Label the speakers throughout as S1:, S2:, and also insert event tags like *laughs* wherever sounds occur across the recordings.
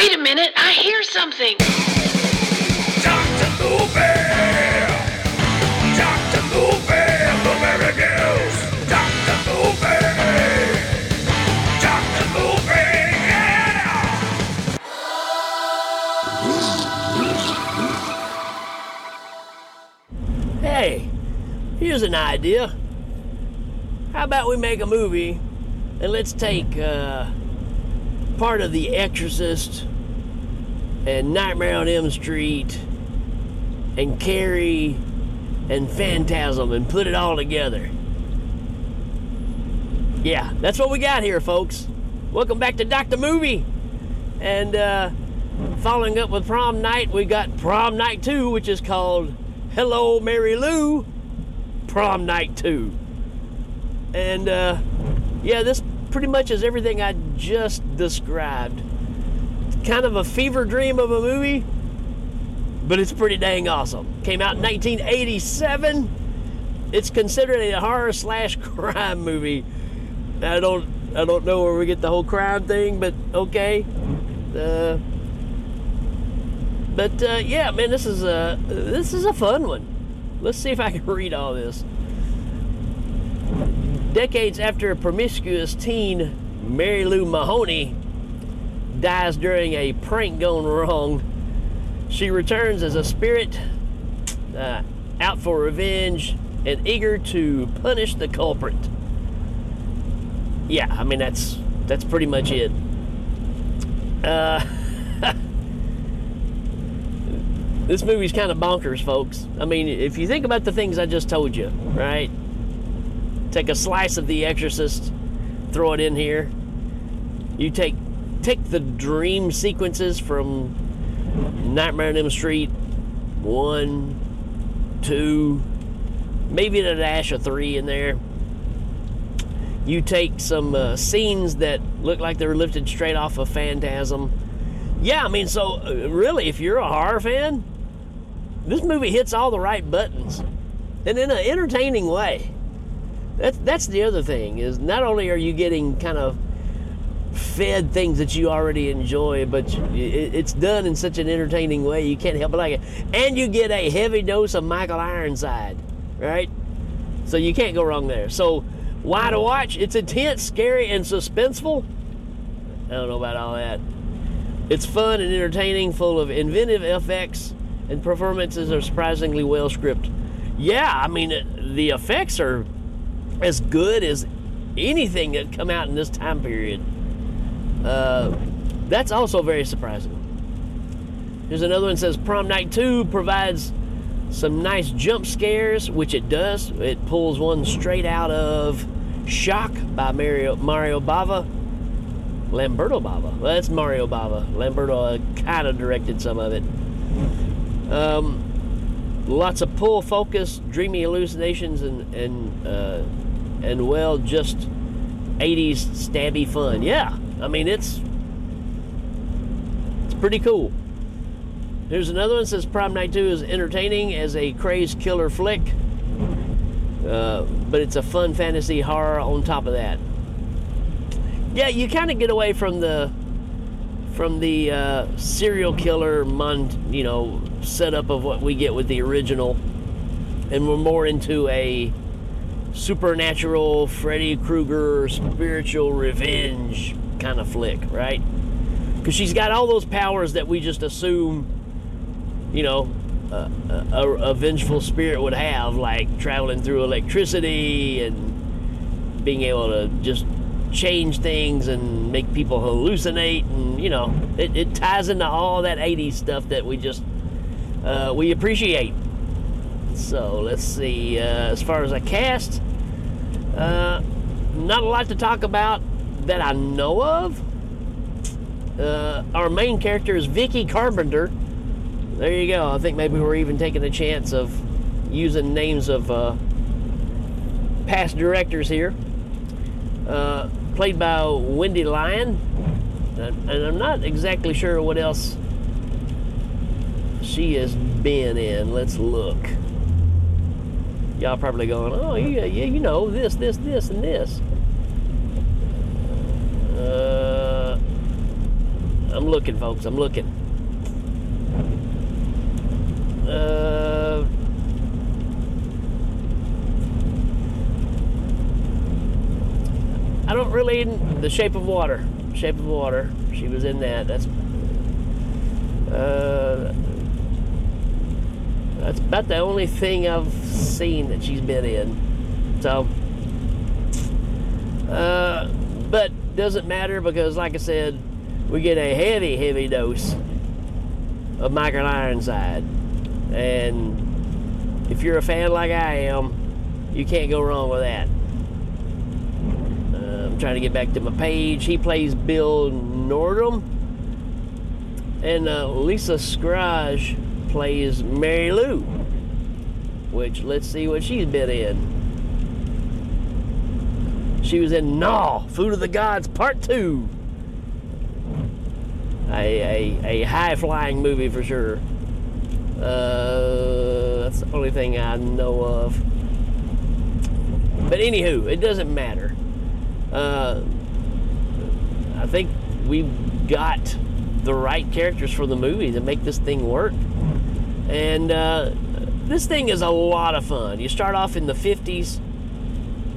S1: Wait a minute, I hear something.
S2: Dr. Movie! Dr. Movie! Blueberry News! Dr. Movie! Dr. Movie! Yeah!
S3: Hey, here's an idea. How about we make a movie and let's take uh, part of The Exorcist and Nightmare on Elm Street and Carrie and Phantasm and put it all together. Yeah, that's what we got here, folks. Welcome back to Dr. Movie. And uh, following up with Prom Night, we got Prom Night 2, which is called Hello, Mary Lou, Prom Night 2. And uh, yeah, this pretty much is everything I just described. Kind of a fever dream of a movie, but it's pretty dang awesome. Came out in 1987. It's considered a horror slash *laughs* crime movie. I don't I don't know where we get the whole crime thing, but okay. Uh, but uh, yeah, man, this is a this is a fun one. Let's see if I can *laughs* read all this. Decades after a promiscuous teen, Mary Lou Mahoney, dies during a prank gone wrong, she returns as a spirit, uh, out for revenge and eager to punish the culprit. Yeah, I mean that's that's pretty much it. Uh, *laughs* this movie's kind of bonkers, folks. I mean, if you think about the things I just told you, right? Take a slice of The Exorcist, throw it in here. You take take the dream sequences from Nightmare on Elm Street, one, two, maybe a dash of three in there. You take some uh, scenes that look like they were lifted straight off of Phantasm. Yeah, I mean, so uh, really, if you're a horror fan, this movie hits all the right buttons, and in an entertaining way. That's that's the other thing is not only are you getting kind of fed things that you already enjoy, but it's done in such an entertaining way you can't help but like it, and you get a heavy dose of Michael Ironside, right? So you can't go wrong there. So why to watch? It's intense, scary, and suspenseful. I don't know about all that. It's fun and entertaining, full of inventive effects, and performances are surprisingly well scripted. Yeah, I mean the effects are as good as anything that come out in this time period. Uh, that's also very surprising. Here's another one says Prom Night 2 provides some nice jump scares, which it does. It pulls one straight out of Shock by Mario, Mario Bava. Lamberto Bava. Well, that's Mario Bava. Lamberto uh, kind of directed some of it. Um, lots of pull focus, dreamy hallucinations, and and uh, and well, just 80s stabby fun. Yeah, I mean it's it's pretty cool. There's another one that says Prom Night 2 is entertaining as a crazed killer flick, uh, but it's a fun fantasy horror on top of that. Yeah, you kind of get away from the from the uh, serial killer mon you know setup of what we get with the original, and we're more into a supernatural Freddy Krueger spiritual revenge kind of flick, right? Because she's got all those powers that we just assume, you know, a, a, a vengeful spirit would have, like traveling through electricity and being able to just change things and make people hallucinate, and you know, it, it ties into all that 80s stuff that we just uh, we appreciate. So let's see. Uh, as far as a cast, uh, not a lot to talk about that I know of. Uh, our main character is Vicky Carpenter. There you go. I think maybe we're even taking a chance of using names of uh, past directors here. Uh, played by Wendy Lyon, and and I'm not exactly sure what else she has been in. Let's look. Y'all probably going, oh yeah, yeah, you know this, this, this, and this. Uh, I'm looking, folks. I'm looking. Uh, I don't really. The Shape of Water. Shape of Water. She was in that. That's. Uh, that's about the only thing I've seen that she's been in. So. Uh, doesn't matter because, like I said, we get a heavy, heavy dose of Michael Ironside. And if you're a fan like I am, you can't go wrong with that. Uh, I'm trying to get back to my page. He plays Bill Nordham. And uh, Lisa Schrage plays Mary Lou, which let's see what she's been in. She was in Gnaw, Food of the Gods Part 2. A, a, a high flying movie for sure. Uh, that's the only thing I know of. But anywho, it doesn't matter. Uh, I think we've got the right characters for the movie to make this thing work. And uh, this thing is a lot of fun. You start off in the 50s,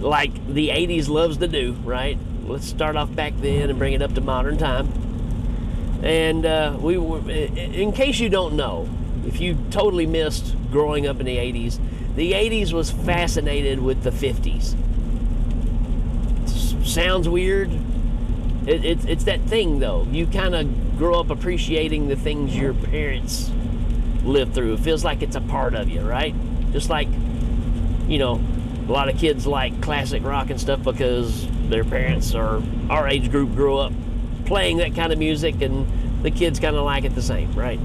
S3: like the 80s loves to do, right? Let's start off back then and bring it up to modern time. And uh, we, were, in case you don't know, if you totally missed growing up in the 80s, the 80s was fascinated with the 50s. Sounds weird. It, it, it's that thing, though. You kind of grow up appreciating the things your parents lived through. It feels like it's a part of you, right? Just like, you know, a lot of kids like classic rock and stuff because their parents or our age group grew up playing that kind of music and the kids kind of like it the same, right?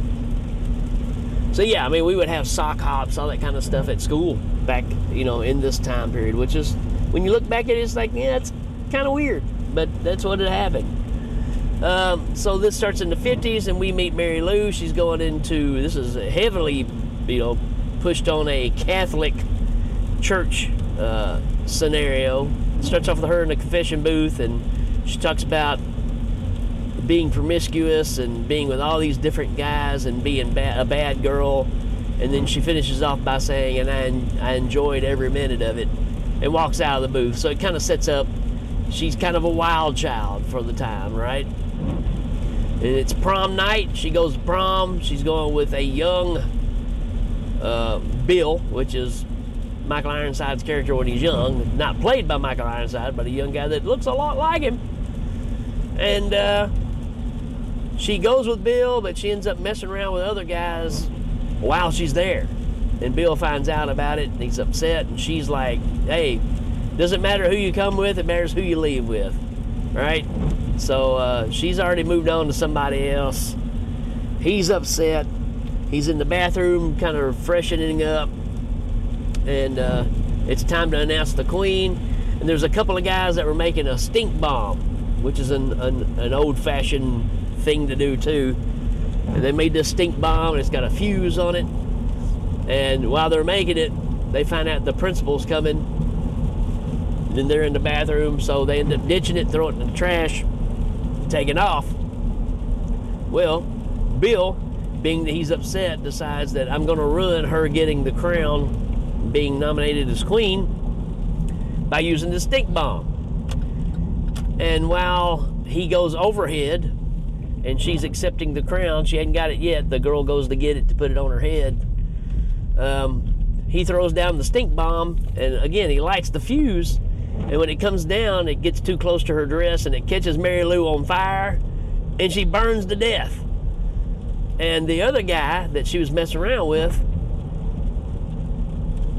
S3: So yeah, I mean, we would have sock hops, all that kind of stuff at school back, you know, in this time period, which is when you look back at it, it's like, yeah, it's kind of weird, but that's what had happened. Um, so this starts in the 50s, and we meet Mary Lou. She's going into this is heavily, you know, pushed on a Catholic church uh, scenario. starts off with her in the confession booth, and she talks about being promiscuous and being with all these different guys and being ba- a bad girl. And then she finishes off by saying, and I, I enjoyed every minute of it, and walks out of the booth. So it kind of sets up, she's kind of a wild child for the time, right? And it's prom night. She goes to prom. She's going with a young uh, Bill, which is Michael Ironside's character when he's young. Not played by Michael Ironside, but a young guy that looks a lot like him. And uh, she goes with Bill, but she ends up messing around with other guys while she's there. And Bill finds out about it and he's upset. And she's like, hey, doesn't matter who you come with, it matters who you leave with. Right? So uh, she's already moved on to somebody else. He's upset. He's in the bathroom, kind of freshening up. And uh, it's time to announce the queen. And there's a couple of guys that were making a stink bomb, which is an, an, an old fashioned thing to do too. And they made this stink bomb, and it's got a fuse on it. And while they're making it, they find out the principal's coming. And then they're in the bathroom, so they end up ditching it, throwing it in the trash, taking off. Well, Bill, being that he's upset, decides that I'm going to ruin her getting the crown, being nominated as queen, by using the stink bomb. And while he goes overhead and she's accepting the crown, she hadn't got it yet. The girl goes to get it to put it on her head. Um, he throws down the stink bomb, and again, he lights the fuse. And when it comes down, it gets too close to her dress and it catches Mary Lou on fire, and she burns to death. And the other guy that she was messing around with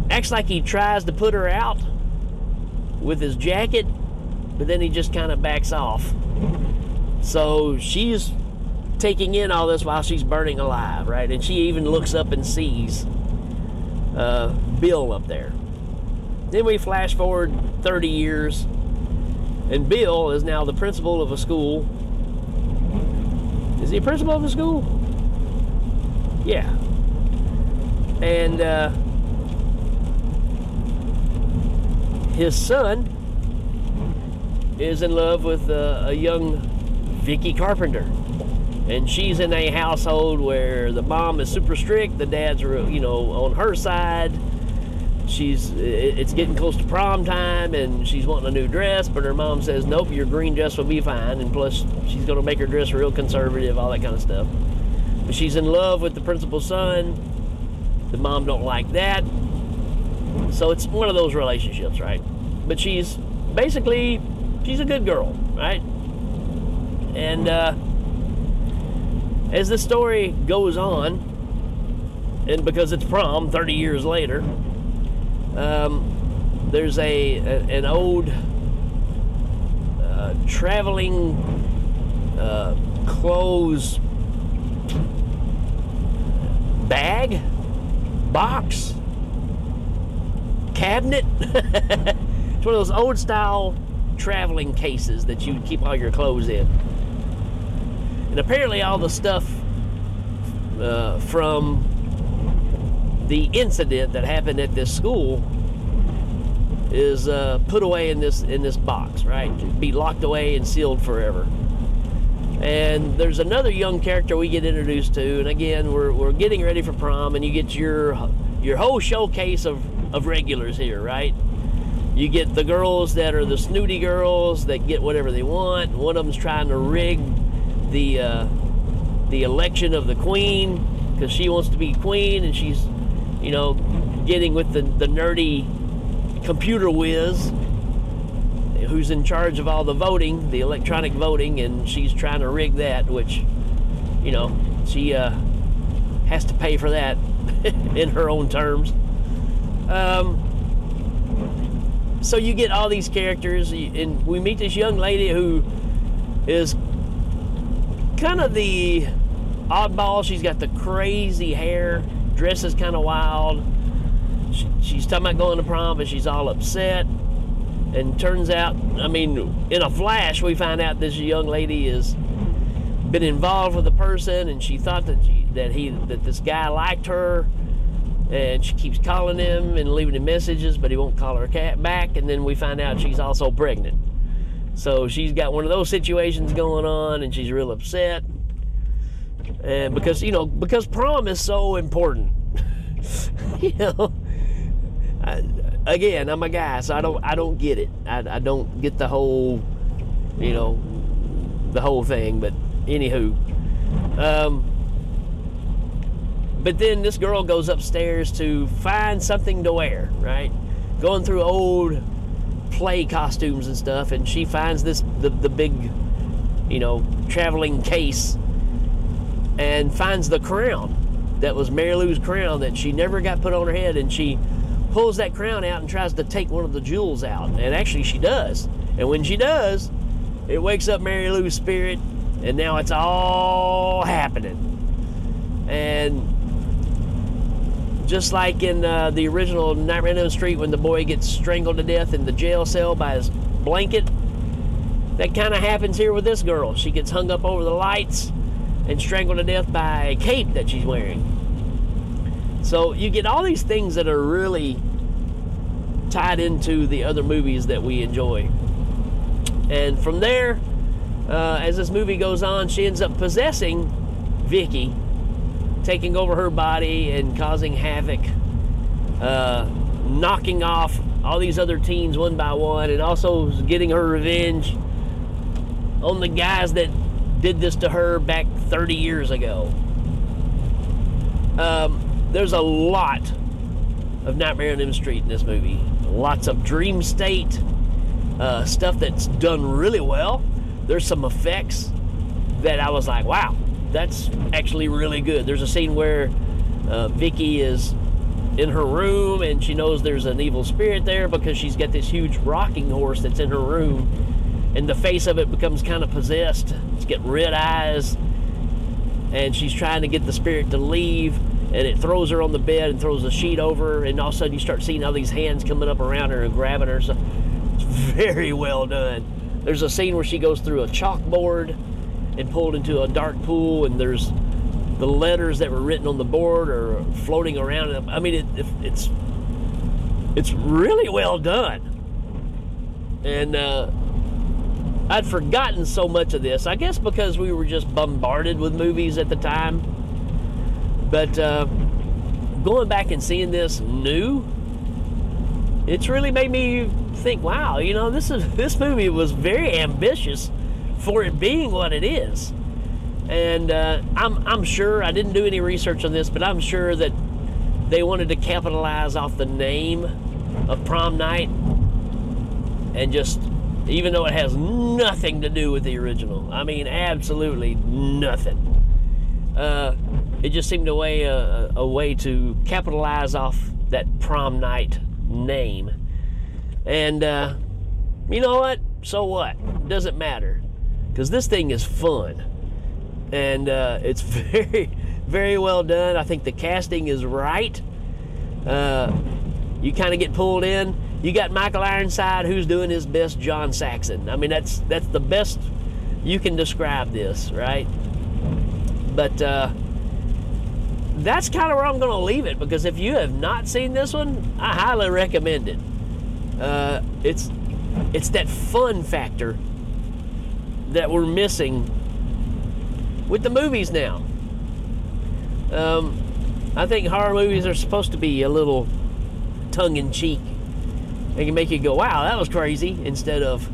S3: acts like he tries to put her out with his jacket, but then he just kind of backs off. So she's taking in all this while she's burning alive, right? And she even looks up and sees uh, Bill up there. Then we flash forward 30 years, and Bill is now the principal of a school. Is he principal of a school? Yeah. And uh, his son is in love with a young Vicky Carpenter. and she's in a household where the mom is super strict, the dad's you know on her side. She's it's getting close to prom time, and she's wanting a new dress, but her mom says, "Nope, your green dress will be fine." And plus, she's going to make her dress real conservative, all that kind of stuff. But she's in love with the principal's son. The mom don't like that, so it's one of those relationships, right? But she's basically she's a good girl, right? And uh, as the story goes on, and because it's prom 30 years later, um, there's a, a, an old uh, traveling uh, clothes bag, box, cabinet. *laughs* it's one of those old style traveling cases that you keep all your clothes in. And apparently, all the stuff uh, from the incident that happened at this school is uh, put away in this in this box, right? Be locked away and sealed forever. And there's another young character we get introduced to, and again, we're, we're getting ready for prom, and you get your your whole showcase of, of regulars here, right? You get the girls that are the snooty girls that get whatever they want. One of them's trying to rig the uh, the election of the queen because she wants to be queen and she's you know getting with the, the nerdy computer whiz who's in charge of all the voting the electronic voting and she's trying to rig that which you know she uh, has to pay for that *laughs* in her own terms um, so you get all these characters and we meet this young lady who is kind of the oddball. She's got the crazy hair, dresses kind of wild. She, she's talking about going to prom, but she's all upset. And turns out, I mean, in a flash, we find out this young lady has been involved with a person, and she thought that she, that he that this guy liked her, and she keeps calling him and leaving him messages, but he won't call her cat back. And then we find out she's also pregnant. So she's got one of those situations going on, and she's real upset. And because you know, because prom is so important, *laughs* you know. I, again, I'm a guy, so I don't I don't get it. I, I don't get the whole, you know, the whole thing. But anywho, um, but then this girl goes upstairs to find something to wear. Right, going through old play costumes and stuff, and she finds this the, the big, you know, traveling case and finds the crown that was Mary Lou's crown that she never got put on her head, and she pulls that crown out and tries to take one of the jewels out, and actually she does. And when she does, it wakes up Mary Lou's spirit, and now it's all happening. And just like in uh, the original Nightmare on Elm Street when the boy gets strangled to death in the jail cell by his blanket, that kind of happens here with this girl. She gets hung up over the lights and strangled to death by a cape that she's wearing. So you get all these things that are really tied into the other movies that we enjoy. And from there, uh, as this movie goes on, she ends up possessing Vicky taking over her body and causing havoc, uh, knocking off all these other teens one by one, and also getting her revenge on the guys that did this to her back 30 years ago. Um, there's a lot of Nightmare on Elm Street in this movie. Lots of dream state uh, stuff that's done really well. There's some effects that I was like, wow, that's actually really good. There's a scene where uh, Vicky is in her room and she knows there's an evil spirit there because she's got this huge rocking horse that's in her room and the face of it becomes kind of possessed. It's got red eyes and she's trying to get the spirit to leave and it throws her on the bed and throws a sheet over her and all of a sudden you start seeing all these hands coming up around her and grabbing her. So it's very well done. There's a scene where she goes through a chalkboard and pulled into a dark pool, and there's the letters that were written on the board are floating around. I mean, it, it's it's really well done, and uh, I'd forgotten so much of this. I guess because we were just bombarded with movies at the time. But uh, going back and seeing this new, it's really made me think, wow, you know, this is *laughs* this movie was very ambitious for it being what it is. And uh, I'm I'm sure I didn't do any research on this, but I'm sure that they wanted to capitalize off the name of prom night and just even though it has nothing to do with the original. I mean absolutely nothing. Uh, it just seemed a way a, a way to capitalize off that prom night name. And uh, you know what? So what? Doesn't matter because this thing is fun and uh, it's *laughs* very very well done i think the casting is right uh, you kind of get pulled in. You got Michael Ironside, who's doing his best John Saxon. I mean, that's that's the best you can describe this, right? But uh, that's kind of where I'm going to leave it because if you have not seen this one, I highly recommend it. Uh, it's it's that fun factor that we're missing with the movies now. Um, I think horror movies are supposed to be a little tongue in cheek. They can make you go, wow, that was crazy, instead of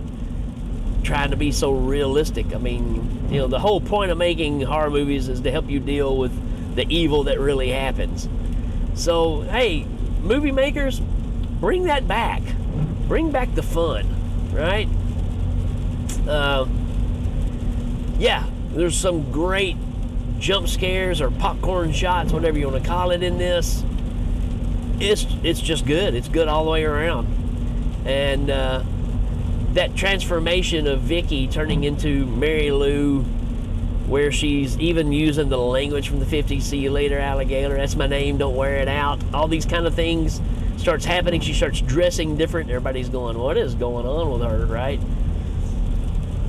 S3: trying to be so realistic. I mean, you know, the whole point of making horror movies is to help you deal with the evil that really happens. So, hey, movie makers, bring that back. Bring back the fun, right? Uh, yeah, there's some great jump scares or popcorn shots, whatever you want to call it, in this. It's it's just good. It's good all the way around, and uh, that transformation of Vicky turning into Mary Lou, where she's even using the language from the 50s. See you later, alligator. That's my name. Don't wear it out. All these kind of things starts happening. She starts dressing different. Everybody's going, "What is going on with her?" Right?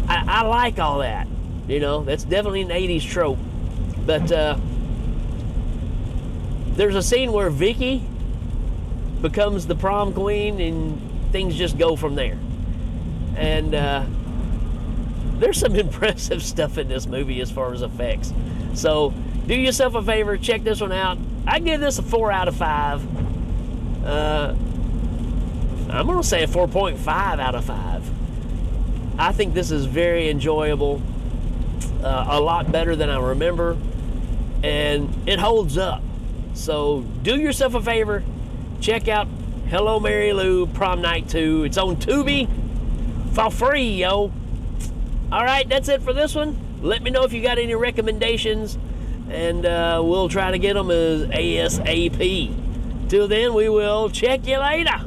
S3: I, I like all that. You know, that's definitely an 80s trope. But uh, there's a scene where Vicky becomes the prom queen and things just go from there. And uh, there's some *laughs* impressive stuff in this movie as far as effects. So do yourself a favor, check this one out. I give this a four out of five. Uh, I'm going to say a 4.5 out of five. I think this is very enjoyable, uh, a lot better than I remember and it holds up. So do yourself a favor, check out Hello Mary Lou Prom Night 2. It's on Tubi for free, yo. All right, that's it for this one. Let me know if you got any recommendations, and uh, we'll try to get them as ASAP. Till then, we will check you later.